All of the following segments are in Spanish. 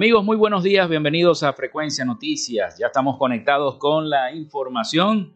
Amigos, muy buenos días, bienvenidos a Frecuencia Noticias. Ya estamos conectados con la información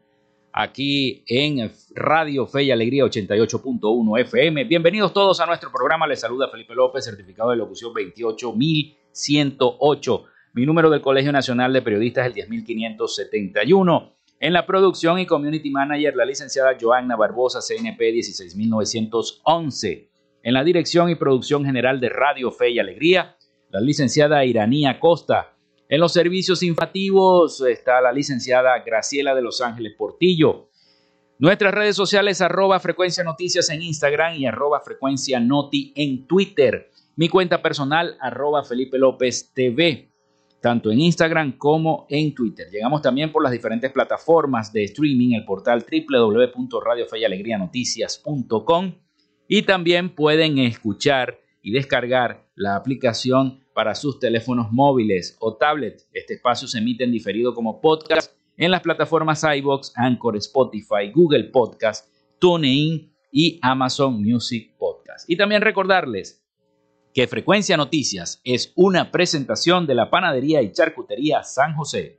aquí en Radio Fe y Alegría 88.1 FM. Bienvenidos todos a nuestro programa. Les saluda Felipe López, certificado de locución 28108. Mi número del Colegio Nacional de Periodistas es el 10571. En la producción y community manager, la licenciada Joanna Barbosa, CNP 16911. En la dirección y producción general de Radio Fe y Alegría, la licenciada Iranía Costa. En los servicios informativos está la licenciada Graciela de Los Ángeles Portillo. Nuestras redes sociales arroba frecuencia noticias en Instagram y arroba frecuencia noti en Twitter. Mi cuenta personal arroba Felipe López TV, tanto en Instagram como en Twitter. Llegamos también por las diferentes plataformas de streaming, el portal www.radiofeyalegrianoticias.com y también pueden escuchar y descargar la aplicación para sus teléfonos móviles o tablet. Este espacio se emite en diferido como podcast en las plataformas iBox, Anchor, Spotify, Google Podcast, TuneIn y Amazon Music Podcast. Y también recordarles que Frecuencia Noticias es una presentación de la panadería y charcutería San José.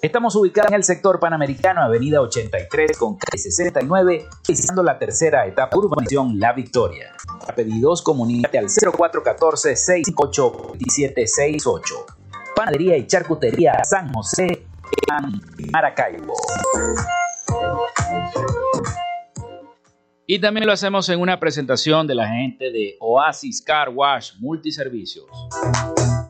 Estamos ubicados en el sector panamericano, avenida 83 con calle 69, iniciando la tercera etapa de urbanización La Victoria. Para pedidos, comunícate al 0414-658-2768. Panadería y Charcutería San José, Maracaibo. Y también lo hacemos en una presentación de la gente de Oasis Car Wash Multiservicios.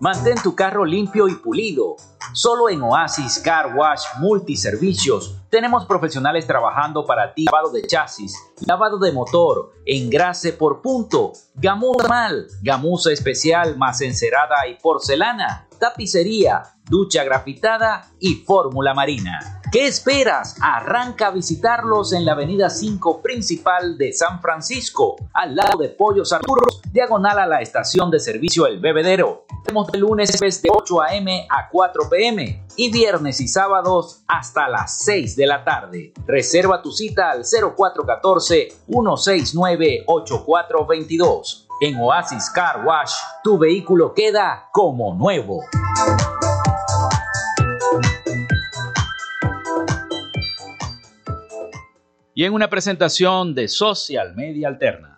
Mantén tu carro limpio y pulido. Solo en Oasis Car Wash Multiservicios tenemos profesionales trabajando para ti. Lavado de chasis, lavado de motor, engrase por punto, gamuza mal, gamuza especial más encerada y porcelana, tapicería, ducha grafitada y fórmula marina. ¿Qué esperas? Arranca a visitarlos en la avenida 5 principal de San Francisco, al lado de Pollos Arturos, diagonal a la estación de servicio El Bebedero. Tenemos de lunes de 8 a.m. a 4 p.m. y viernes y sábados hasta las 6 de la tarde. Reserva tu cita al 0414-169-8422. En Oasis Car Wash, tu vehículo queda como nuevo. y en una presentación de Social Media Alterna.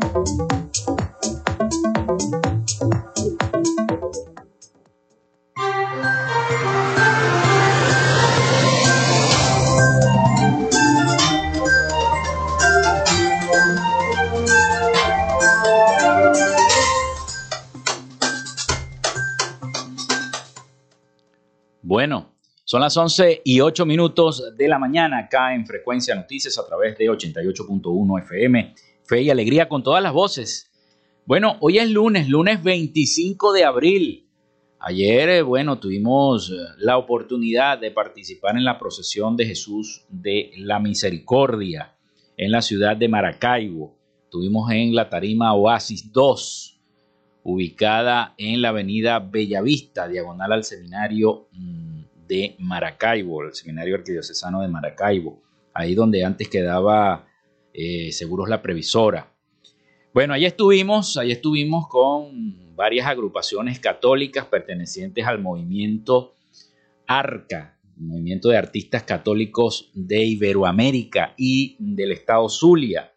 Son las 11 y 8 minutos de la mañana acá en Frecuencia Noticias a través de 88.1 FM. Fe y alegría con todas las voces. Bueno, hoy es lunes, lunes 25 de abril. Ayer, eh, bueno, tuvimos eh, la oportunidad de participar en la procesión de Jesús de la Misericordia en la ciudad de Maracaibo. Tuvimos en la tarima Oasis 2, ubicada en la avenida Bellavista, diagonal al seminario mm, de Maracaibo, el Seminario Arquidiocesano de Maracaibo, ahí donde antes quedaba eh, Seguros La Previsora. Bueno, ahí estuvimos, ahí estuvimos con varias agrupaciones católicas pertenecientes al movimiento ARCA, movimiento de artistas católicos de Iberoamérica y del estado Zulia.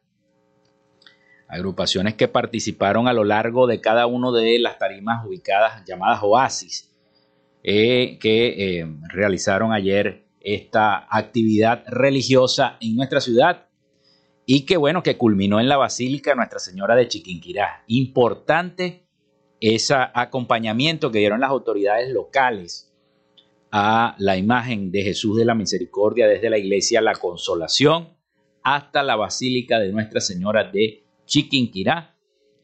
Agrupaciones que participaron a lo largo de cada una de las tarimas ubicadas llamadas Oasis, eh, que eh, realizaron ayer esta actividad religiosa en nuestra ciudad y que bueno, que culminó en la Basílica Nuestra Señora de Chiquinquirá. Importante ese acompañamiento que dieron las autoridades locales a la imagen de Jesús de la Misericordia desde la iglesia La Consolación hasta la Basílica de Nuestra Señora de Chiquinquirá.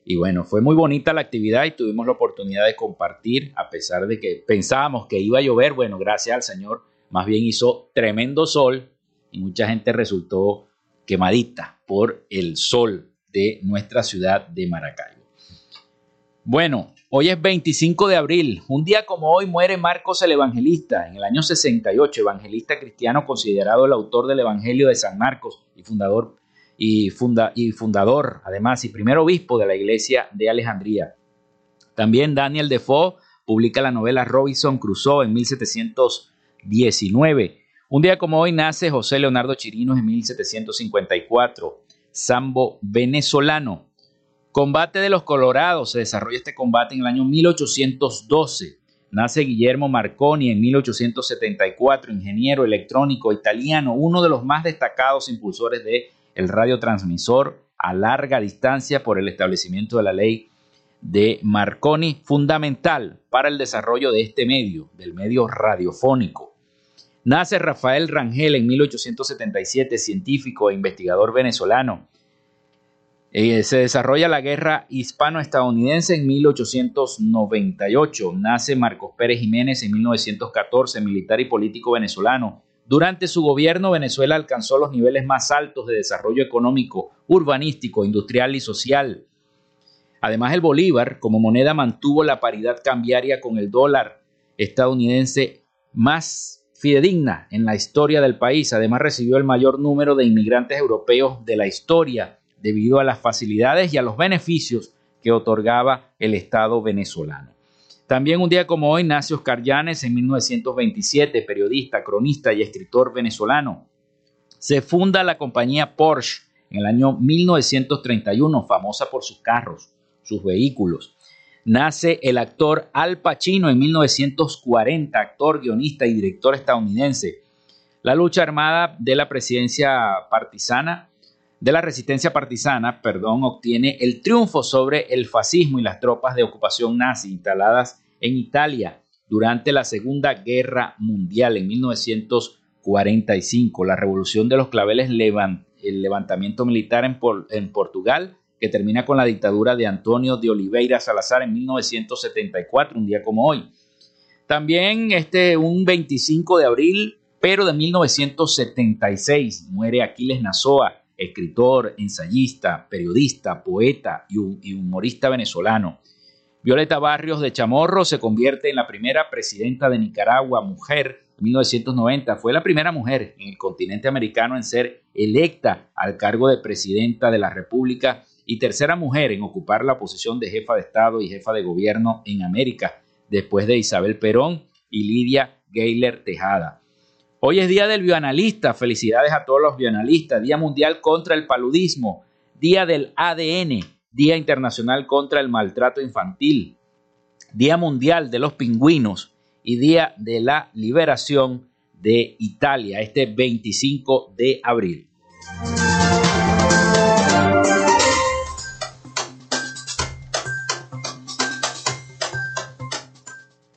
Y bueno, fue muy bonita la actividad y tuvimos la oportunidad de compartir, a pesar de que pensábamos que iba a llover, bueno, gracias al Señor, más bien hizo tremendo sol y mucha gente resultó quemadita por el sol de nuestra ciudad de Maracaibo. Bueno, Hoy es 25 de abril. Un día como hoy muere Marcos el Evangelista, en el año 68, evangelista cristiano considerado el autor del Evangelio de San Marcos y fundador, y, y fundador además, y primer obispo de la iglesia de Alejandría. También Daniel Defoe publica la novela Robinson Crusoe en 1719. Un día como hoy nace José Leonardo Chirinos en 1754, sambo venezolano. Combate de los Colorados. Se desarrolla este combate en el año 1812. Nace Guillermo Marconi en 1874, ingeniero electrónico italiano, uno de los más destacados impulsores del el radiotransmisor a larga distancia por el establecimiento de la ley de Marconi, fundamental para el desarrollo de este medio, del medio radiofónico. Nace Rafael Rangel en 1877, científico e investigador venezolano. Eh, se desarrolla la guerra hispano-estadounidense en 1898. Nace Marcos Pérez Jiménez en 1914, militar y político venezolano. Durante su gobierno, Venezuela alcanzó los niveles más altos de desarrollo económico, urbanístico, industrial y social. Además, el bolívar como moneda mantuvo la paridad cambiaria con el dólar estadounidense más fidedigna en la historia del país. Además, recibió el mayor número de inmigrantes europeos de la historia debido a las facilidades y a los beneficios que otorgaba el Estado venezolano. También un día como hoy nace Oscar Llanes en 1927, periodista, cronista y escritor venezolano. Se funda la compañía Porsche en el año 1931, famosa por sus carros, sus vehículos. Nace el actor Al Pacino en 1940, actor, guionista y director estadounidense. La lucha armada de la presidencia partisana de la resistencia partisana, perdón, obtiene el triunfo sobre el fascismo y las tropas de ocupación nazi instaladas en Italia durante la Segunda Guerra Mundial en 1945. La revolución de los claveles, el levantamiento militar en, Portugal, que termina con la dictadura de Antonio de Oliveira Salazar en 1974, un día como hoy. También este, un 25 de abril, pero de 1976, muere Aquiles Nazoa, escritor, ensayista, periodista, poeta y humorista venezolano. Violeta Barrios de Chamorro se convierte en la primera presidenta de Nicaragua, mujer, en 1990. Fue la primera mujer en el continente americano en ser electa al cargo de presidenta de la República y tercera mujer en ocupar la posición de jefa de Estado y jefa de gobierno en América, después de Isabel Perón y Lidia Gayler Tejada. Hoy es Día del Bioanalista. Felicidades a todos los bioanalistas. Día Mundial contra el Paludismo. Día del ADN. Día Internacional contra el Maltrato Infantil. Día Mundial de los Pingüinos. Y Día de la Liberación de Italia, este 25 de abril.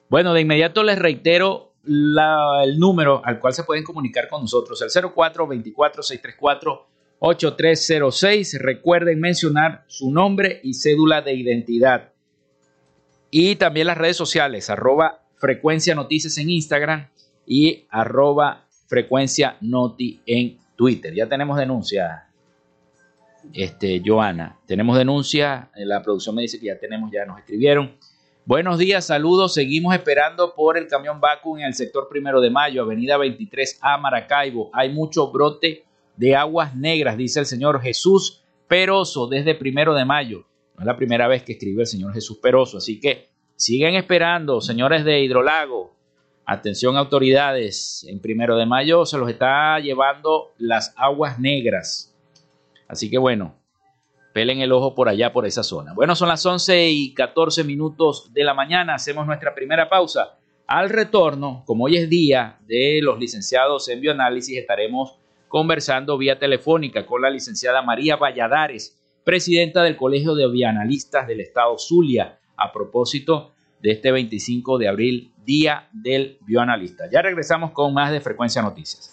Bueno, de inmediato les reitero el número al cual se pueden comunicar con nosotros, el 04-24-634-8306. Recuerden mencionar su nombre y cédula de identidad. Y también las redes sociales, arroba frecuencia noticias en Instagram y arroba frecuencia noti en Twitter. Ya tenemos denuncia, este, Joana. Tenemos denuncia, la producción me dice que ya tenemos, ya nos escribieron. Buenos días, saludos. Seguimos esperando por el camión Baku en el sector primero de mayo, avenida 23A Maracaibo. Hay mucho brote de aguas negras, dice el señor Jesús Peroso desde primero de mayo. No es la primera vez que escribe el señor Jesús Peroso, así que siguen esperando, señores de Hidrolago. Atención autoridades, en primero de mayo se los está llevando las aguas negras. Así que bueno, pelen el ojo por allá, por esa zona. Bueno, son las 11 y 14 minutos de la mañana, hacemos nuestra primera pausa. Al retorno, como hoy es día de los licenciados en bioanálisis, estaremos conversando vía telefónica con la licenciada María Valladares, presidenta del Colegio de Bioanalistas del Estado Zulia, a propósito de este 25 de abril, Día del Bioanalista. Ya regresamos con más de Frecuencia Noticias.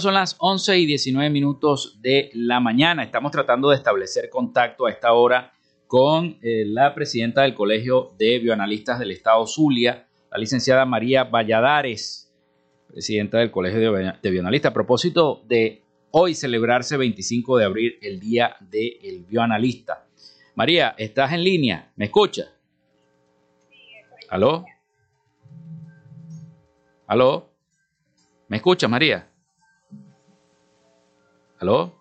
Son las 11 y 19 minutos de la mañana. Estamos tratando de establecer contacto a esta hora con eh, la presidenta del Colegio de Bioanalistas del Estado Zulia, la licenciada María Valladares, presidenta del Colegio de, Bioanalistas. A propósito de hoy celebrarse 25 de abril, el Día del Bioanalista. María, ¿estás en línea? ¿Me escuchas? ¿Aló? ¿Aló? ¿Me escuchas, María? ¿Aló?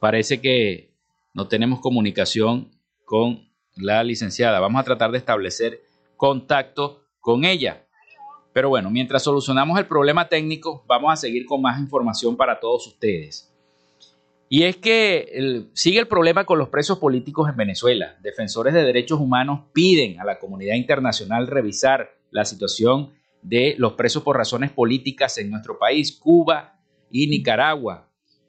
Parece que no tenemos comunicación con la licenciada. Vamos a tratar de establecer contacto con ella. Pero bueno, mientras solucionamos el problema técnico, vamos a seguir con más información para todos ustedes. Y es que sigue el problema con los presos políticos en Venezuela. Defensores de derechos humanos piden a la comunidad internacional revisar la situación de los presos por razones políticas en nuestro país. Cuba y Nicaragua.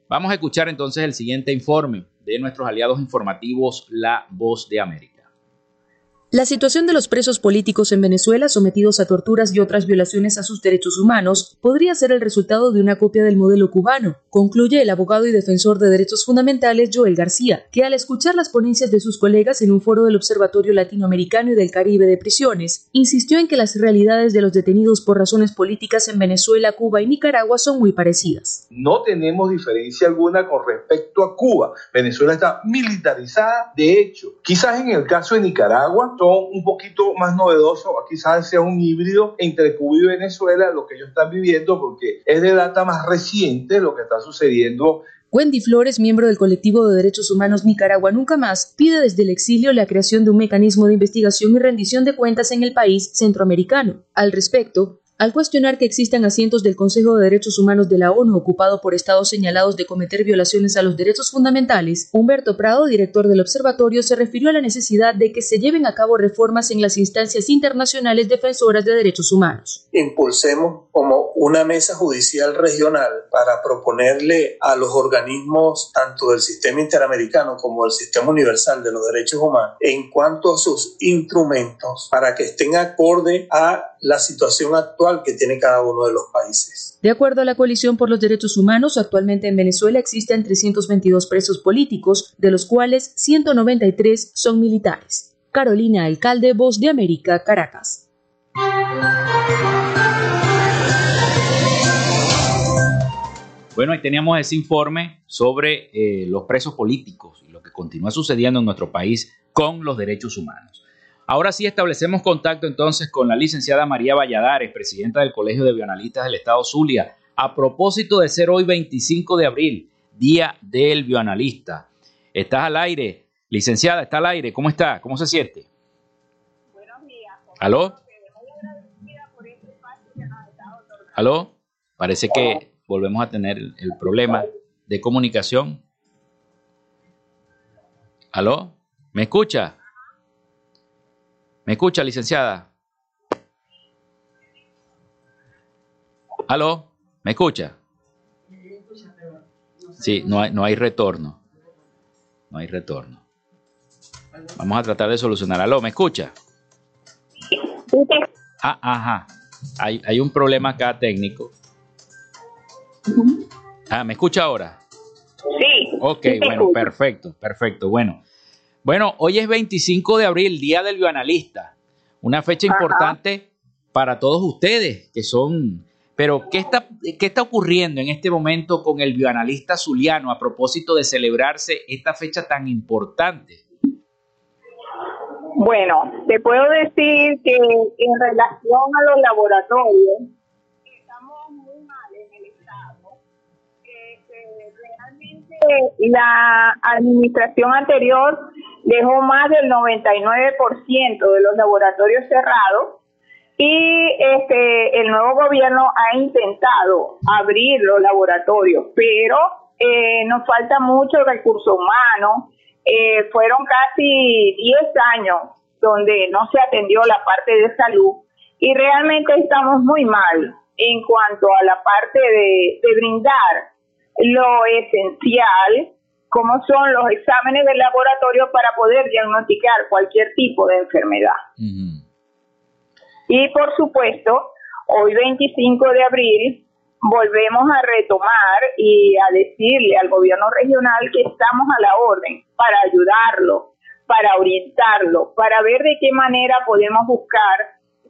Vamos a escuchar entonces el siguiente informe de nuestros aliados informativos La Voz de América. La situación de los presos políticos en Venezuela sometidos a torturas y otras violaciones a sus derechos humanos podría ser el resultado de una copia del modelo cubano, concluye el abogado y defensor de derechos fundamentales Joel García, que al escuchar las ponencias de sus colegas en un foro del Observatorio Latinoamericano y del Caribe de Prisiones, insistió en que las realidades de los detenidos por razones políticas en Venezuela, Cuba y Nicaragua son muy parecidas. No tenemos diferencia alguna con respecto a Cuba. Venezuela está militarizada. De hecho, quizás en el caso de Nicaragua, son un poquito más novedosos, quizás sea un híbrido entre Cuba y Venezuela, lo que ellos están viviendo, porque es de data más reciente lo que está sucediendo Wendy Flores, miembro del colectivo de derechos humanos Nicaragua Nunca Más, pide desde el exilio la creación de un mecanismo de investigación y rendición de cuentas en el país centroamericano. Al respecto, Al cuestionar que existan asientos del Consejo de Derechos Humanos de la ONU ocupado por estados señalados de cometer violaciones a los derechos fundamentales, Humberto Prado, director del observatorio, se refirió a la necesidad de que se lleven a cabo reformas en las instancias internacionales defensoras de derechos humanos. Impulsemos como una mesa judicial regional para proponerle a los organismos tanto del sistema interamericano como del sistema universal de los derechos humanos en cuanto a sus instrumentos para que estén acorde a la situación actual que tiene cada uno de los países. De acuerdo a la Coalición por los Derechos Humanos, actualmente en Venezuela existen 322 presos políticos, de los cuales 193 son militares. Carolina Alcalde, Voz de América, Caracas. Bueno, ahí teníamos ese informe sobre eh, los presos políticos y lo que continúa sucediendo en nuestro país con los derechos humanos. Ahora sí establecemos contacto entonces con la licenciada María Valladares, presidenta del Colegio de Bioanalistas del Estado Zulia, a propósito de ser hoy 25 de abril, Día del Bioanalista. Estás al aire, licenciada, está al aire, ¿cómo está? ¿Cómo se siente? Buenos días. ¿Aló? ¿Aló? Parece que volvemos a tener el problema de comunicación. ¿Aló? ¿Me escucha? ¿Me escucha, licenciada? ¿Aló? ¿Me escucha? Sí, no hay, no hay retorno. No hay retorno. Vamos a tratar de solucionar. ¿Aló? ¿Me escucha? Ah, ajá. Hay, hay un problema acá técnico. Ah, ¿me escucha ahora? Sí. Ok, bueno, perfecto, perfecto. Bueno, bueno, hoy es 25 de abril, Día del Bioanalista, una fecha importante para todos ustedes que son... Pero, ¿qué está, ¿qué está ocurriendo en este momento con el bioanalista zuliano a propósito de celebrarse esta fecha tan importante? Bueno, te puedo decir que en relación a los laboratorios, estamos muy mal en el Estado. realmente la administración anterior dejó más del 99% de los laboratorios cerrados y este el nuevo gobierno ha intentado abrir los laboratorios, pero eh, nos falta mucho recurso humano. Eh, fueron casi 10 años donde no se atendió la parte de salud y realmente estamos muy mal en cuanto a la parte de, de brindar lo esencial como son los exámenes del laboratorio para poder diagnosticar cualquier tipo de enfermedad. Y por supuesto, hoy 25 de abril volvemos a retomar y a decirle al gobierno regional que estamos a la orden para ayudarlo, para orientarlo, para ver de qué manera podemos buscar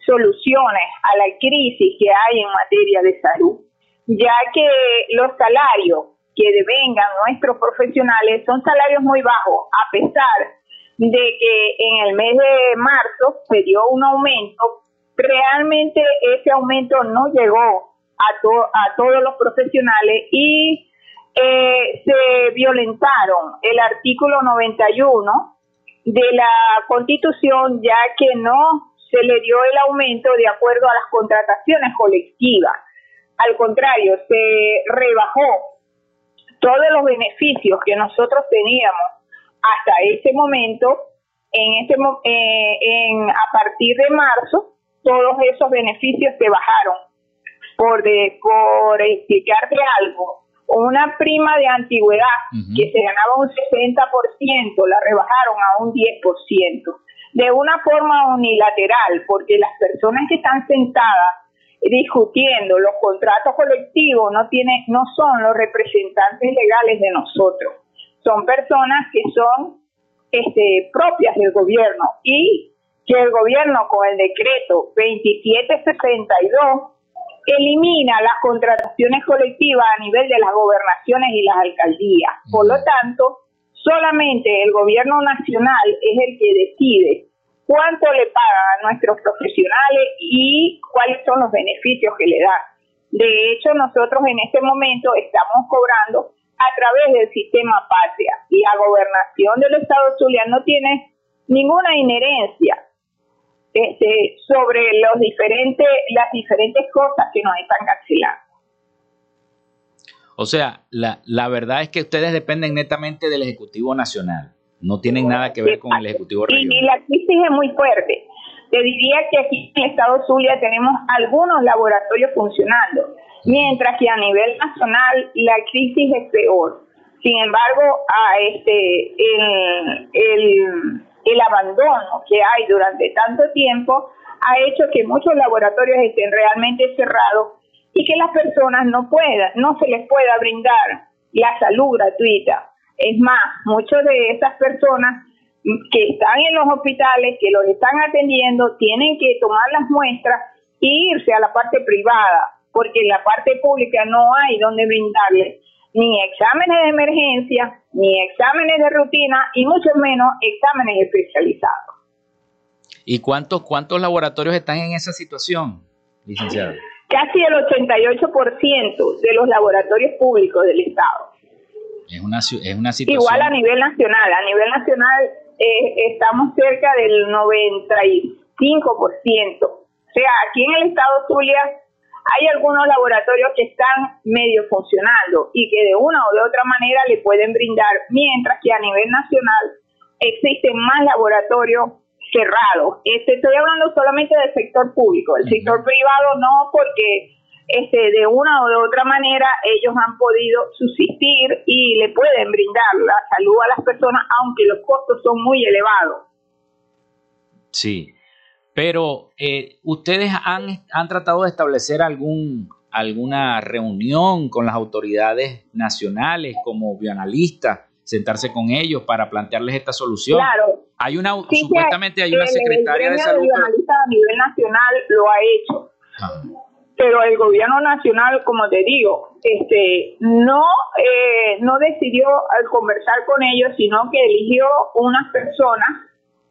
soluciones a la crisis que hay en materia de salud, ya que los salarios que devengan nuestros profesionales son salarios muy bajos, a pesar de que en el mes de marzo se dio un aumento, realmente ese aumento no llegó a, a todos los profesionales y eh, se violentaron el artículo 91 de la Constitución, ya que no se le dio el aumento de acuerdo a las contrataciones colectivas. Al contrario, se rebajó todos los beneficios que nosotros teníamos hasta ese momento, en este, eh, en, a partir de marzo, todos esos beneficios se bajaron. Por, de, por explicarte algo, una prima de antigüedad que se ganaba un 60%, la rebajaron a un 10%, de una forma unilateral, porque las personas que están sentadas discutiendo los contratos colectivos no tiene, no son los representantes legales de nosotros, son personas que son este, propias del gobierno y que el gobierno con el decreto 2762 elimina las contrataciones colectivas a nivel de las gobernaciones y las alcaldías. Por lo tanto, solamente el gobierno nacional es el que decide cuánto le pagan a nuestros profesionales y cuáles son los beneficios que le dan. De hecho, nosotros en este momento estamos cobrando a través del sistema patria y la gobernación del Estado Zulia no tiene ninguna inherencia este, sobre las diferentes cosas que nos están cancelando. O sea, la verdad es que ustedes dependen netamente del Ejecutivo Nacional. No tienen nada que ver con el Ejecutivo Regional. Y, la crisis es muy fuerte. Te diría que aquí en el Estado Zulia tenemos algunos laboratorios funcionando, mientras que a nivel nacional la crisis es peor. Sin embargo, a este, el, el, el abandono que hay durante tanto tiempo ha hecho que muchos laboratorios estén realmente cerrados y que las personas no puedan, no se les pueda brindar la salud gratuita. Es más, muchas de esas personas que están en los hospitales, que los están atendiendo, tienen que tomar las muestras e irse a la parte privada, porque en la parte pública no hay donde brindarles ni exámenes de emergencia, ni exámenes de rutina y mucho menos exámenes especializados. ¿Y cuántos, cuántos laboratorios están en esa situación, licenciado? Casi el 88% de los laboratorios públicos del Estado. Es una, es una situación. Igual a nivel nacional. A nivel nacional eh, estamos cerca del 95%. O sea, aquí en el Estado Zulia hay algunos laboratorios que están medio funcionando y que de una o de otra manera le pueden brindar, mientras que a nivel nacional existen más laboratorios cerrados. Este, estoy hablando solamente del sector público, el sector privado no porque este, de una o de otra manera ellos han podido subsistir y le pueden brindar la salud a las personas, aunque los costos son muy elevados. Sí, pero eh, ustedes han, han tratado de establecer algún alguna reunión con las autoridades nacionales como bioanalistas, sentarse con ellos para plantearles esta solución. Claro. Hay una supuestamente hay una secretaria de salud. a nivel nacional lo ha hecho. Ah. Pero el gobierno nacional, como te digo, este no eh, no decidió al conversar con ellos, sino que eligió unas personas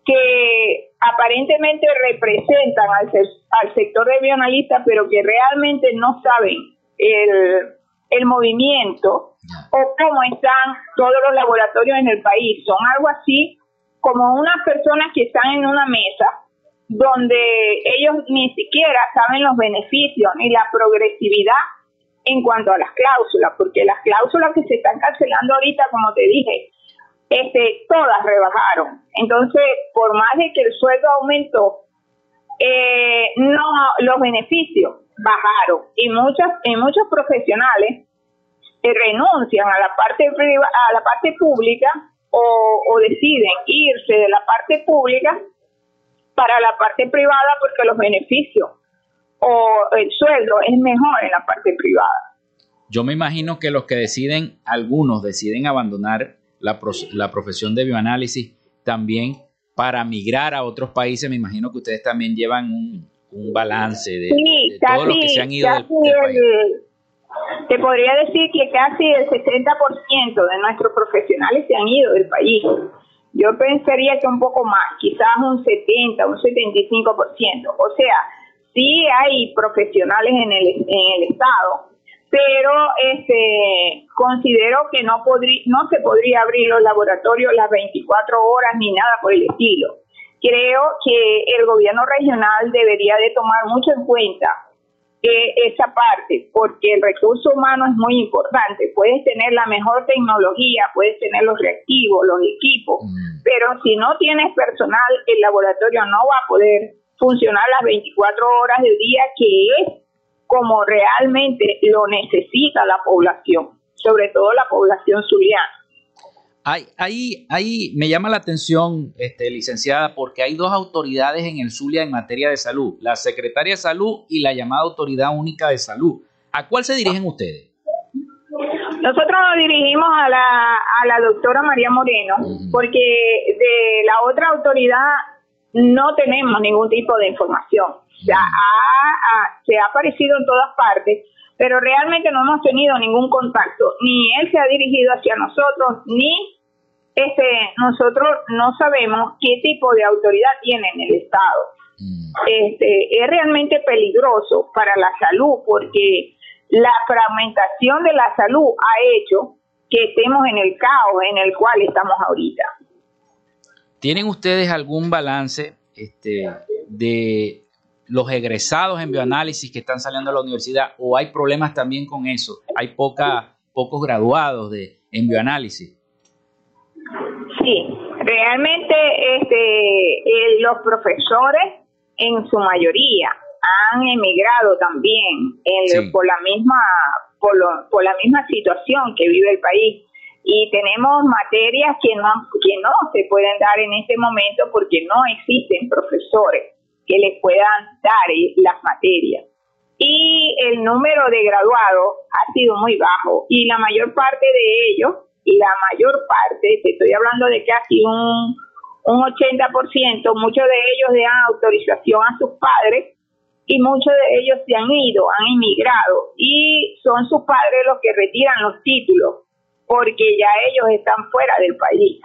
que aparentemente representan al, al sector de bioanalistas, pero que realmente no saben el, el movimiento o cómo están todos los laboratorios en el país. Son algo así como unas personas que están en una mesa donde ellos ni siquiera saben los beneficios ni la progresividad en cuanto a las cláusulas, porque las cláusulas que se están cancelando ahorita, como te dije, este, todas rebajaron. Entonces, por más de que el sueldo aumentó, eh, no los beneficios bajaron y muchas y muchos profesionales renuncian a la parte a la parte pública o deciden irse de la parte pública para la parte privada porque los beneficios o el sueldo es mejor en la parte privada. Yo me imagino que los que deciden, algunos deciden abandonar la, la profesión de bioanálisis también para migrar a otros países. Me imagino que ustedes también llevan un, un balance de, todos los que se han ido del, país. te podría decir que casi el 60% de nuestros profesionales se han ido del país. Yo pensaría que un poco más, quizás un 70, un 75%. O sea, sí hay profesionales en el, en el Estado, pero este considero que no podría no se podría abrir los laboratorios las 24 horas ni nada por el estilo. Creo que el gobierno regional debería de tomar mucho en cuenta eh, esa parte, porque el recurso humano es muy importante. Puedes tener la mejor tecnología, puedes tener los reactivos, los equipos, mm. pero si no tienes personal, el laboratorio no va a poder funcionar las 24 horas del día, que es como realmente lo necesita la población, sobre todo la población zuliana. Ahí, ahí, me llama la atención, este, licenciada, porque hay dos autoridades en el Zulia en materia de salud, la Secretaria de Salud y la llamada Autoridad Única de Salud. ¿A cuál se dirigen ustedes? Nosotros nos dirigimos a la, a la doctora María Moreno, porque de la otra autoridad no tenemos ningún tipo de información. Se ha, se ha aparecido en todas partes, pero realmente no hemos tenido ningún contacto. Ni él se ha dirigido hacia nosotros, ni este, nosotros no sabemos qué tipo de autoridad tiene en el Estado. Mm. Este, es realmente peligroso para la salud porque la fragmentación de la salud ha hecho que estemos en el caos en el cual estamos ahorita. ¿Tienen ustedes algún balance este, de los egresados en bioanálisis que están saliendo de la universidad o hay problemas también con eso? Hay poca, pocos graduados de, en bioanálisis. Sí, realmente este, los profesores en su mayoría han emigrado también por la misma por, por la misma situación que vive el país. Y tenemos materias que no que no se pueden dar en este momento porque no existen profesores que les puedan dar las materias. Y el número de graduados ha sido muy bajo y la mayor parte de ellos la mayor parte te estoy hablando de casi un un 80%, muchos de ellos dan autorización a sus padres y muchos de ellos se han ido, han emigrado y son sus padres los que retiran los títulos porque ya ellos están fuera del país.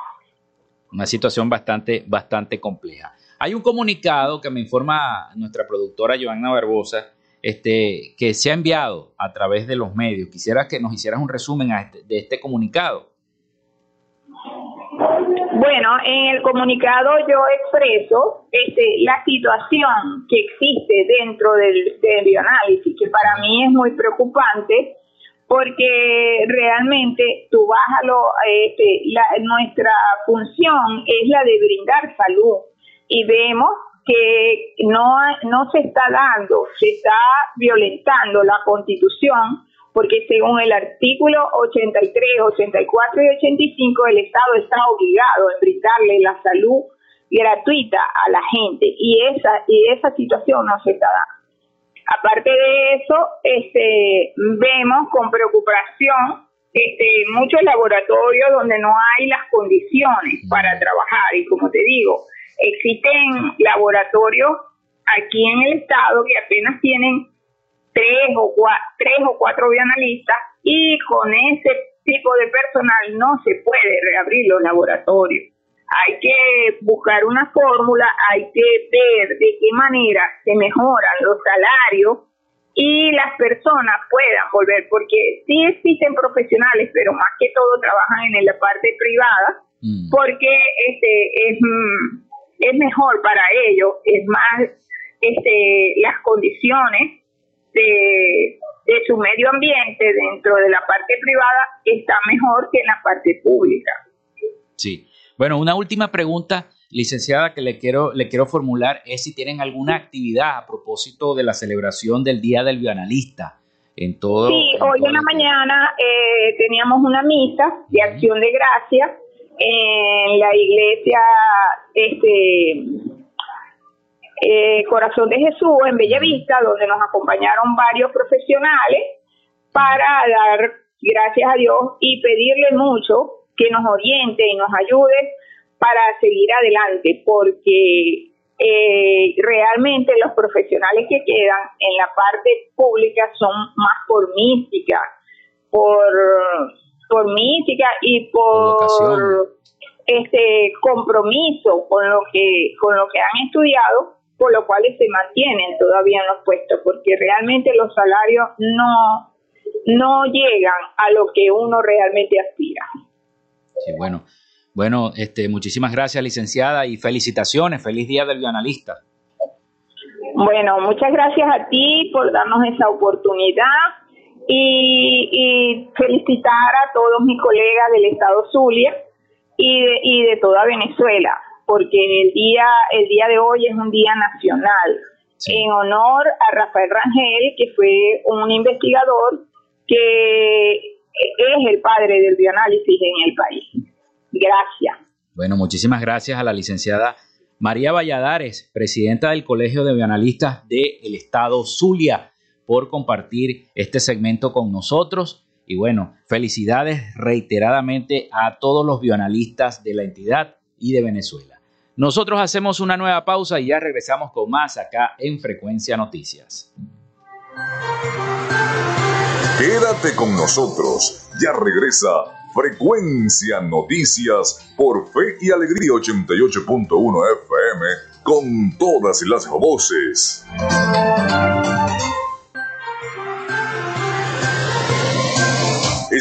Una situación bastante, bastante compleja. Hay un comunicado que me informa nuestra productora Joanna Barbosa, este, que se ha enviado a través de los medios. Quisiera que nos hicieras un resumen este, de este comunicado. Bueno, en el comunicado yo expreso este, la situación que existe dentro del, del bioanálisis, que para mí es muy preocupante, porque realmente tú vas a lo, este, nuestra función es la de brindar salud. Y vemos que no, no se está dando, se está violentando la constitución porque según el artículo 83, 84 y 85 el Estado está obligado a brindarle la salud gratuita a la gente y esa y esa situación no se está dando. Aparte de eso, este vemos con preocupación este muchos laboratorios donde no hay las condiciones para trabajar y como te digo, existen laboratorios aquí en el estado que apenas tienen tres o, cuatro, tres o cuatro bioanalistas y con ese tipo de personal no se puede reabrir los laboratorios. Hay que buscar una fórmula, hay que ver de qué manera se mejoran los salarios y las personas puedan volver, porque sí existen profesionales, pero más que todo trabajan en la parte privada, mm. porque este es, mm, es mejor para ellos, es más este, las condiciones de, su medio ambiente dentro de la parte privada está mejor que en la parte pública. Sí. Bueno, una última pregunta, licenciada, que le quiero, le quiero formular es si tienen alguna actividad a propósito de la celebración del Día del Bioanalista. En todo, sí, hoy en la mañana eh, teníamos una misa de acción de gracia en la iglesia este, eh, Corazón de Jesús en Bellavista, donde nos acompañaron varios profesionales para dar gracias a Dios y pedirle mucho que nos oriente y nos ayude para seguir adelante, porque eh, realmente los profesionales que quedan en la parte pública son más por mística, por, por mística y por este compromiso con lo que con lo que han estudiado por lo cual se mantienen todavía en los puestos, porque realmente los salarios no, no llegan a lo que uno realmente aspira. Sí, bueno. Bueno, este, muchísimas gracias, licenciada, y felicitaciones. Feliz Día del Bioanalista. Bueno, muchas gracias a ti por darnos esa oportunidad y, y felicitar a todos mis colegas del Estado Zulia y y de toda Venezuela porque el día, el día de hoy es un día nacional en honor a Rafael Rangel, que fue un investigador que es el padre del bioanálisis en el país. Gracias. Bueno, muchísimas gracias a la licenciada María Valladares, presidenta del Colegio de Bioanalistas del Estado Zulia, por compartir este segmento con nosotros. Y bueno, felicidades reiteradamente a todos los bioanalistas de la entidad y de Venezuela. Nosotros hacemos una nueva pausa y ya regresamos con más acá en Frecuencia Noticias. Quédate con nosotros, ya regresa Frecuencia Noticias por Fe y Alegría 88.1 FM con todas las voces.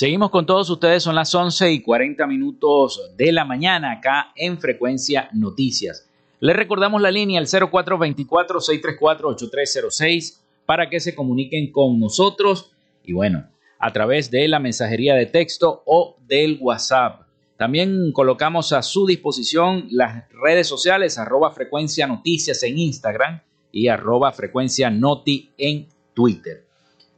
Seguimos con todos ustedes, son las 11 y 40 minutos de la mañana acá en Frecuencia Noticias. Les recordamos la línea al 0424-634-8306 para que se comuniquen con nosotros y bueno, a través de la mensajería de texto o del WhatsApp. También colocamos a su disposición las redes sociales arroba frecuencia noticias en Instagram y arroba frecuencia noti en Twitter.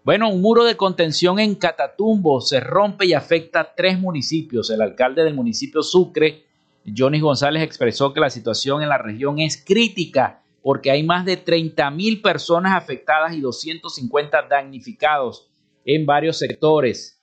Bueno, un muro de contención en Catatumbo se rompe y afecta a tres municipios. El alcalde del municipio Sucre, Johnny González, expresó que la situación en la región es crítica porque hay más de 30 mil personas afectadas y 250 damnificados en varios sectores.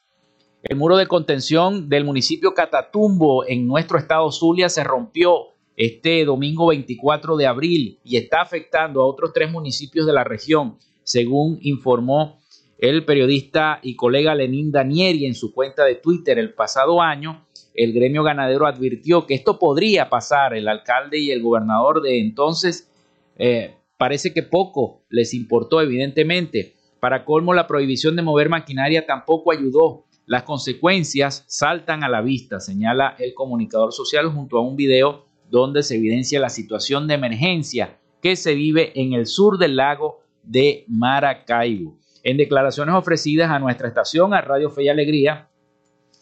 El muro de contención del municipio Catatumbo en nuestro estado Zulia se rompió este domingo 24 de abril y está afectando a otros tres municipios de la región, según informó el periodista y colega Lenín Danieri en su cuenta de Twitter el pasado año, el gremio ganadero advirtió que esto podría pasar. El alcalde y el gobernador de entonces eh, parece que poco les importó, evidentemente. Para colmo, la prohibición de mover maquinaria tampoco ayudó. Las consecuencias saltan a la vista, señala el comunicador social junto a un video donde se evidencia la situación de emergencia que se vive en el sur del lago de Maracaibo. En declaraciones ofrecidas a nuestra estación, a Radio Fe y Alegría,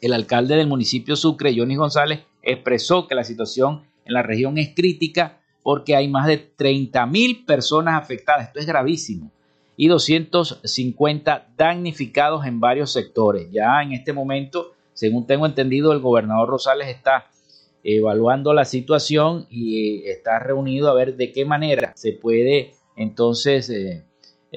el alcalde del municipio Sucre, Johnny González, expresó que la situación en la región es crítica porque hay más de 30 mil personas afectadas. Esto es gravísimo. Y 250 damnificados en varios sectores. Ya en este momento, según tengo entendido, el gobernador Rosales está evaluando la situación y eh, está reunido a ver de qué manera se puede entonces eh,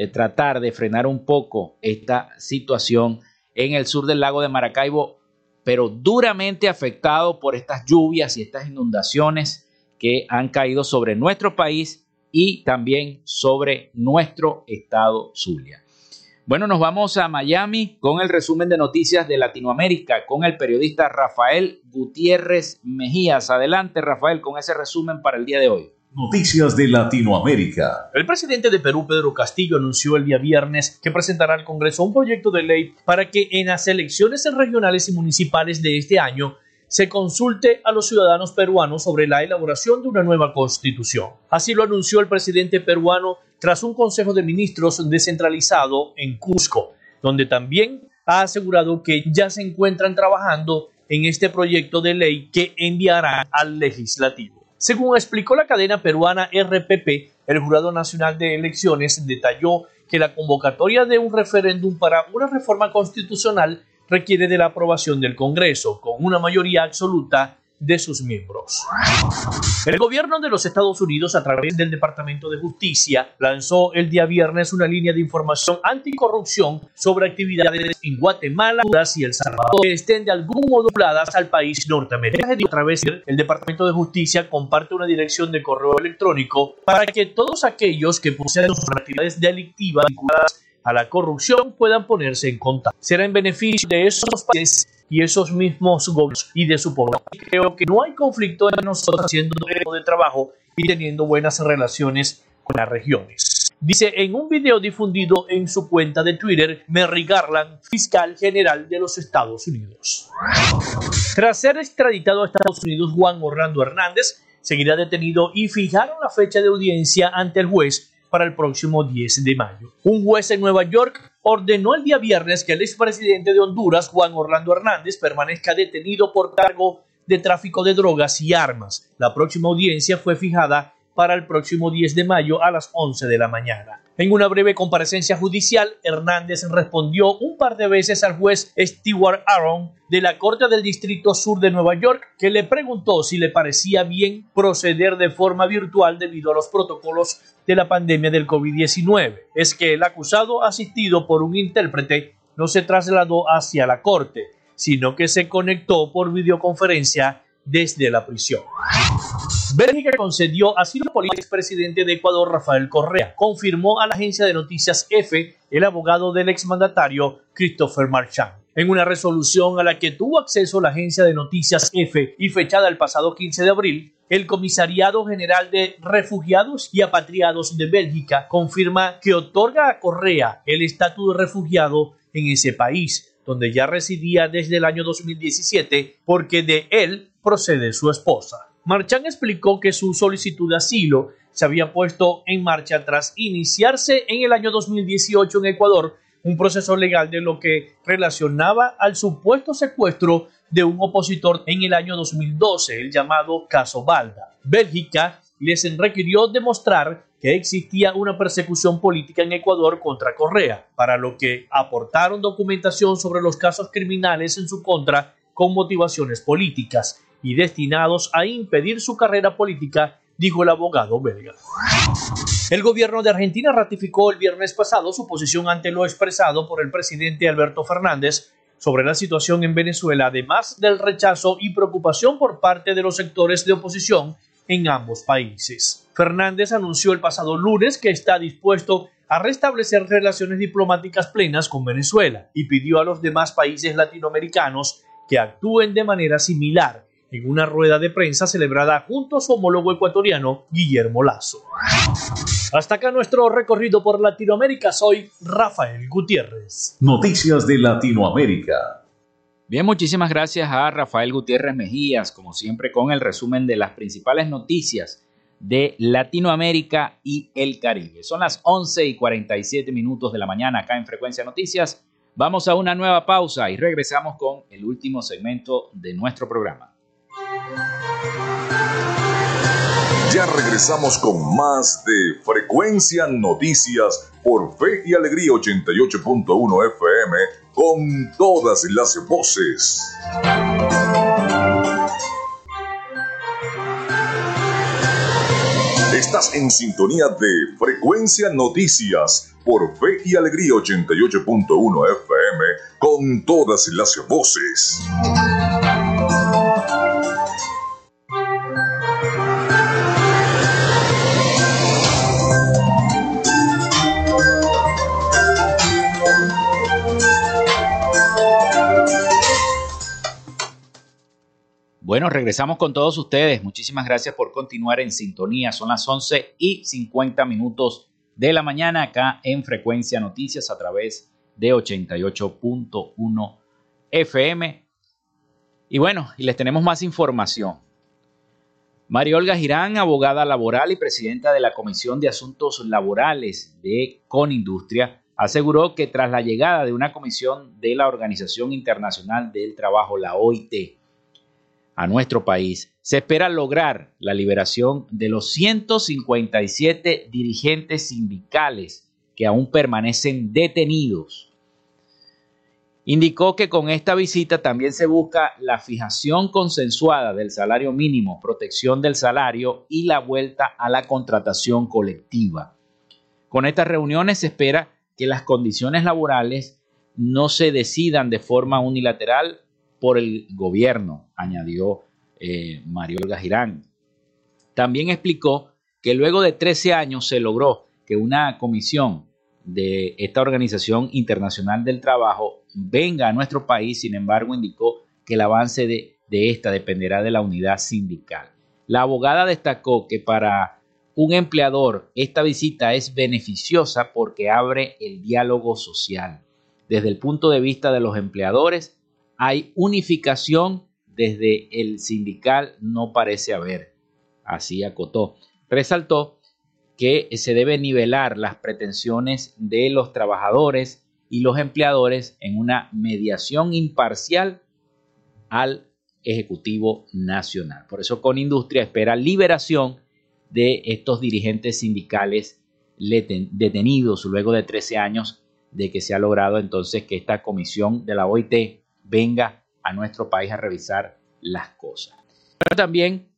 eh, tratar de frenar un poco esta situación en el sur del lago de Maracaibo, pero duramente afectado por estas lluvias y estas inundaciones que han caído sobre nuestro país y también sobre nuestro estado Zulia. Bueno, nos vamos a Miami con el resumen de noticias de Latinoamérica con el periodista Rafael Gutiérrez Mejías. Adelante, Rafael, con ese resumen para el día de hoy. Noticias de Latinoamérica. El presidente de Perú, Pedro Castillo, anunció el día viernes que presentará al Congreso un proyecto de ley para que en las elecciones regionales y municipales de este año se consulte a los ciudadanos peruanos sobre la elaboración de una nueva constitución. Así lo anunció el presidente peruano tras un Consejo de Ministros descentralizado en Cusco, donde también ha asegurado que ya se encuentran trabajando en este proyecto de ley que enviará al legislativo. Según explicó la cadena peruana RPP, el Jurado Nacional de Elecciones detalló que la convocatoria de un referéndum para una reforma constitucional requiere de la aprobación del Congreso, con una mayoría absoluta de sus miembros. El gobierno de los Estados Unidos, a través del Departamento de Justicia, lanzó el día viernes una línea de información anticorrupción sobre actividades en Guatemala, Honduras y El Salvador que estén de algún modo vinculadas al país norteamericano. A través del Departamento de Justicia comparte una dirección de correo electrónico para que todos aquellos que posean actividades delictivas vinculadas a la corrupción puedan ponerse en contacto. Será en beneficio de esos países y esos mismos gobiernos y de su población. Creo que no hay conflicto en nosotros haciendo un de trabajo y teniendo buenas relaciones con las regiones. Dice en un video difundido en su cuenta de Twitter Merrick Garland, fiscal general de los Estados Unidos. Tras ser extraditado a Estados Unidos, Juan Orlando Hernández seguirá detenido y fijaron la fecha de audiencia ante el juez para el próximo 10 de mayo. Un juez en Nueva York ordenó el día viernes que el expresidente de Honduras, Juan Orlando Hernández, permanezca detenido por cargo de tráfico de drogas y armas. La próxima audiencia fue fijada para el próximo 10 de mayo a las 11 de la mañana. En una breve comparecencia judicial, Hernández respondió un par de veces al juez Stewart Aaron de la Corte del Distrito Sur de Nueva York, que le preguntó si le parecía bien proceder de forma virtual debido a los protocolos de la pandemia del COVID-19. Es que el acusado, asistido por un intérprete, no se trasladó hacia la Corte, sino que se conectó por videoconferencia desde la prisión. Bélgica concedió asilo político al expresidente de Ecuador, Rafael Correa. Confirmó a la agencia de noticias EFE el abogado del exmandatario Christopher Marchand. En una resolución a la que tuvo acceso la agencia de noticias EFE y fechada el pasado 15 de abril, el Comisariado General de Refugiados y Apatriados de Bélgica confirma que otorga a Correa el estatus de refugiado en ese país, donde ya residía desde el año 2017, porque de él procede su esposa. Marchán explicó que su solicitud de asilo se había puesto en marcha tras iniciarse en el año 2018 en Ecuador un proceso legal de lo que relacionaba al supuesto secuestro de un opositor en el año 2012, el llamado caso Balda. Bélgica les requirió demostrar que existía una persecución política en Ecuador contra Correa, para lo que aportaron documentación sobre los casos criminales en su contra con motivaciones políticas y destinados a impedir su carrera política, dijo el abogado belga. El gobierno de Argentina ratificó el viernes pasado su posición ante lo expresado por el presidente Alberto Fernández sobre la situación en Venezuela, además del rechazo y preocupación por parte de los sectores de oposición en ambos países. Fernández anunció el pasado lunes que está dispuesto a restablecer relaciones diplomáticas plenas con Venezuela y pidió a los demás países latinoamericanos que actúen de manera similar en una rueda de prensa celebrada junto a su homólogo ecuatoriano Guillermo Lazo. Hasta acá nuestro recorrido por Latinoamérica. Soy Rafael Gutiérrez. Noticias de Latinoamérica. Bien, muchísimas gracias a Rafael Gutiérrez Mejías, como siempre, con el resumen de las principales noticias de Latinoamérica y el Caribe. Son las 11 y 47 minutos de la mañana acá en Frecuencia Noticias. Vamos a una nueva pausa y regresamos con el último segmento de nuestro programa. Ya regresamos con más de Frecuencia Noticias por Fe y Alegría 88.1 FM con todas las voces. Estás en sintonía de Frecuencia Noticias por Fe y Alegría 88.1 FM con todas las voces. Bueno, regresamos con todos ustedes. Muchísimas gracias por continuar en sintonía. Son las 11 y 50 minutos de la mañana acá en Frecuencia Noticias a través de 88.1 FM. Y bueno, y les tenemos más información. María Olga Girán, abogada laboral y presidenta de la Comisión de Asuntos Laborales de Conindustria, aseguró que tras la llegada de una comisión de la Organización Internacional del Trabajo, la OIT, a nuestro país, se espera lograr la liberación de los 157 dirigentes sindicales que aún permanecen detenidos. Indicó que con esta visita también se busca la fijación consensuada del salario mínimo, protección del salario y la vuelta a la contratación colectiva. Con estas reuniones se espera que las condiciones laborales no se decidan de forma unilateral por el gobierno, añadió eh, Mario Girán. También explicó que luego de 13 años se logró que una comisión de esta Organización Internacional del Trabajo venga a nuestro país, sin embargo indicó que el avance de, de esta dependerá de la unidad sindical. La abogada destacó que para un empleador esta visita es beneficiosa porque abre el diálogo social. Desde el punto de vista de los empleadores, hay unificación desde el sindical, no parece haber. Así acotó. Resaltó que se debe nivelar las pretensiones de los trabajadores y los empleadores en una mediación imparcial al Ejecutivo Nacional. Por eso con Industria espera liberación de estos dirigentes sindicales detenidos luego de 13 años de que se ha logrado entonces que esta comisión de la OIT venga a nuestro país a revisar las cosas. Pero también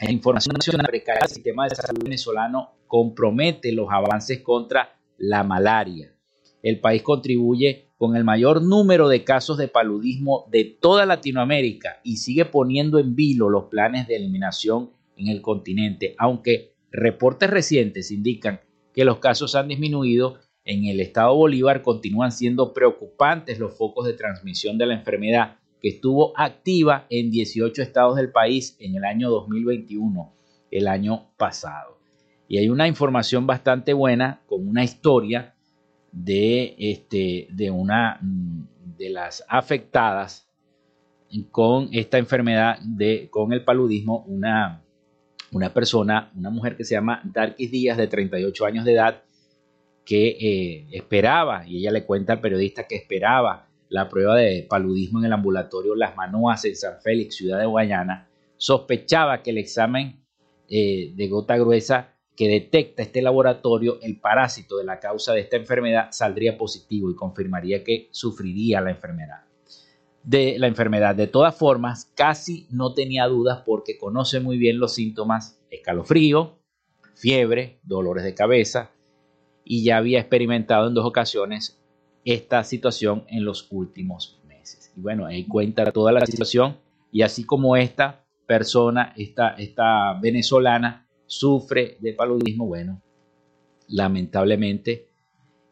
la información nacional precaria del sistema de salud venezolano compromete los avances contra la malaria. El país contribuye con el mayor número de casos de paludismo de toda Latinoamérica y sigue poniendo en vilo los planes de eliminación en el continente, aunque reportes recientes indican que los casos han disminuido, en el estado Bolívar continúan siendo preocupantes los focos de transmisión de la enfermedad que estuvo activa en 18 estados del país en el año 2021, el año pasado. Y hay una información bastante buena con una historia de, este, de una de las afectadas con esta enfermedad de, con el paludismo, una, una persona, una mujer que se llama Darkis Díaz, de 38 años de edad, que eh, esperaba, y ella le cuenta al periodista que esperaba la prueba de paludismo en el ambulatorio Las Manoas en San Félix, ciudad de Guayana, sospechaba que el examen eh, de gota gruesa que detecta este laboratorio el parásito de la causa de esta enfermedad saldría positivo y confirmaría que sufriría la enfermedad. De la enfermedad. De todas formas, casi no tenía dudas porque conoce muy bien los síntomas escalofrío, fiebre, dolores de cabeza y ya había experimentado en dos ocasiones esta situación en los últimos meses. Y bueno, ahí cuenta toda la situación y así como esta persona, esta, esta venezolana, sufre de paludismo, bueno, lamentablemente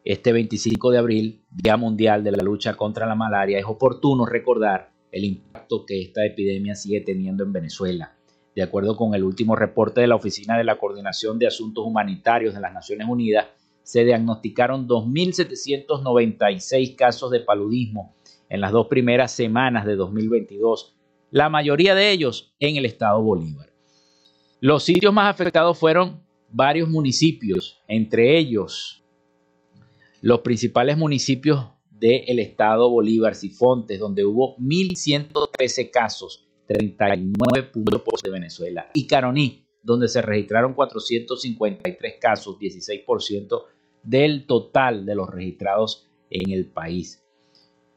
este 25 de abril, Día Mundial de la Lucha contra la Malaria, es oportuno recordar el impacto que esta epidemia sigue teniendo en Venezuela. De acuerdo con el último reporte de la Oficina de la Coordinación de Asuntos Humanitarios de las Naciones Unidas, se diagnosticaron 2.796 casos de paludismo en las dos primeras semanas de 2022, la mayoría de ellos en el estado Bolívar. Los sitios más afectados fueron varios municipios, entre ellos los principales municipios del estado Bolívar, Sifontes, donde hubo 1.113 casos, 39 puntos de Venezuela, y Caroní, donde se registraron 453 casos, 16% del total de los registrados en el país.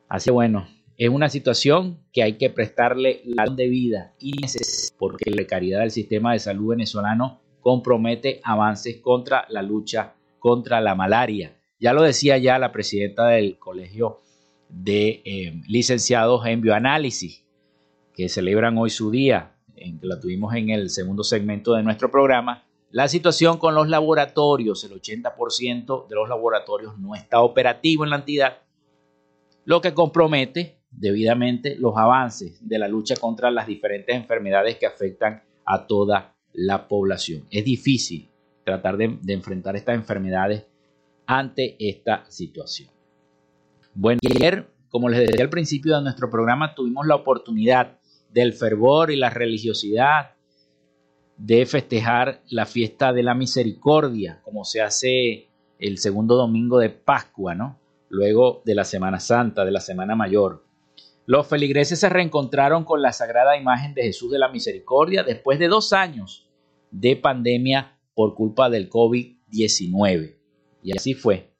Así bueno, es una situación que hay que prestarle la debida y porque la precariedad del sistema de salud venezolano compromete avances contra la lucha contra la malaria. Ya lo decía ya la presidenta del Colegio de eh, Licenciados en Bioanálisis, que celebran hoy su día, en que la tuvimos en el segundo segmento de nuestro programa, la situación con los laboratorios, el 80% de los laboratorios no está operativo en la entidad, lo que compromete debidamente los avances de la lucha contra las diferentes enfermedades que afectan a toda la población. Es difícil tratar de, enfrentar estas enfermedades ante esta situación. Bueno, ayer, como les decía al principio de nuestro programa, tuvimos la oportunidad del fervor y la religiosidad de festejar la fiesta de la misericordia, como se hace el segundo domingo de Pascua, ¿no? Luego de la Semana Santa, de la Semana Mayor. Los feligreses se reencontraron con la sagrada imagen de Jesús de la Misericordia después de dos años de pandemia por culpa del COVID-19. Y así fue.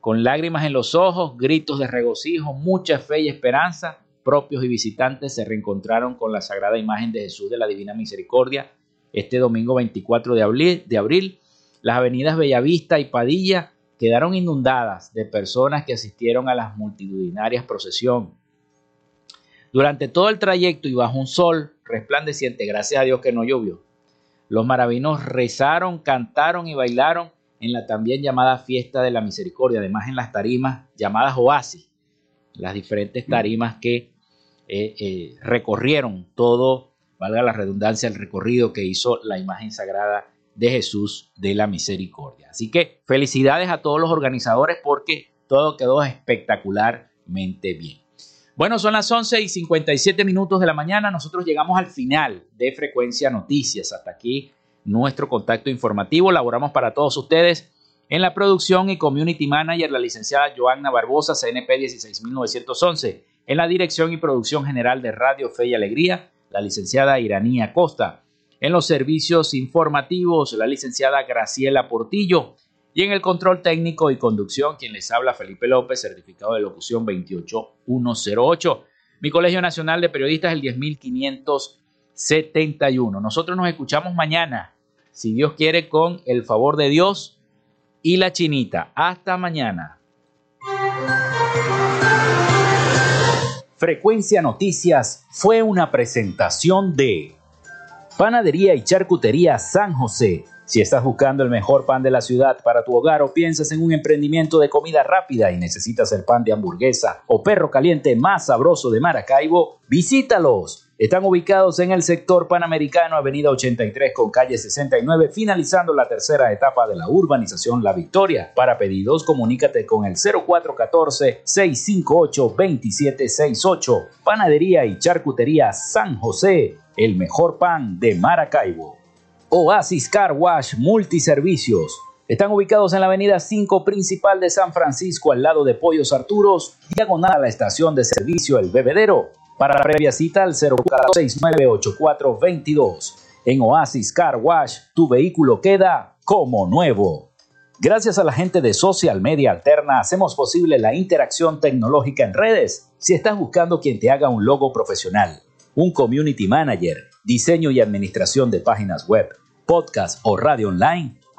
Con lágrimas en los ojos, gritos de regocijo, mucha fe y esperanza, propios y visitantes se reencontraron con la sagrada imagen de Jesús de la Divina Misericordia este domingo 24 de abril, las avenidas Bellavista y Padilla quedaron inundadas de personas que asistieron a las multitudinarias procesión. Durante todo el trayecto y bajo un sol resplandeciente, gracias a Dios que no llovió, los maravinos rezaron, cantaron y bailaron en la también llamada fiesta de la misericordia, además en las tarimas llamadas oasis, las diferentes tarimas que eh, eh, recorrieron todo valga la redundancia, el recorrido que hizo la imagen sagrada de Jesús de la Misericordia. Así que felicidades a todos los organizadores porque todo quedó espectacularmente bien. Bueno, son las 11 y 57 minutos de la mañana. Nosotros llegamos al final de Frecuencia Noticias. Hasta aquí nuestro contacto informativo. Laboramos para todos ustedes en la producción y community manager, la licenciada Joanna Barbosa, CNP 16911. En la dirección y producción general de Radio Fe y Alegría, la licenciada Iranía Costa. En los servicios informativos, la licenciada Graciela Portillo. Y en el control técnico y conducción, quien les habla Felipe López, certificado de locución 28108. Mi Colegio Nacional de Periodistas, el 10571. Nosotros nos escuchamos mañana, si Dios quiere, con el favor de Dios y la chinita. Hasta mañana. Frecuencia Noticias fue una presentación de Panadería y Charcutería San José si estás buscando el mejor pan de la ciudad para tu hogar o piensas en un emprendimiento de comida rápida y necesitas el pan de hamburguesa o perro caliente más sabroso de Maracaibo, visítalos. Están ubicados en el sector panamericano, Avenida 83 con calle 69, finalizando la tercera etapa de la urbanización La Victoria. Para pedidos, comunícate con el 0414-658-2768. Panadería y Charcutería San José, el mejor pan de Maracaibo. Oasis Car Wash Multiservicios. Están ubicados en la avenida 5 principal de San Francisco, al lado de Pollos Arturos, diagonal a la estación de servicio El Bebedero. Para la previa cita al 04698422. En Oasis Car Wash, tu vehículo queda como nuevo. Gracias a la gente de Social Media Alterna hacemos posible la interacción tecnológica en redes. Si estás buscando quien te haga un logo profesional, un community manager, diseño y administración de páginas web, podcast o radio online,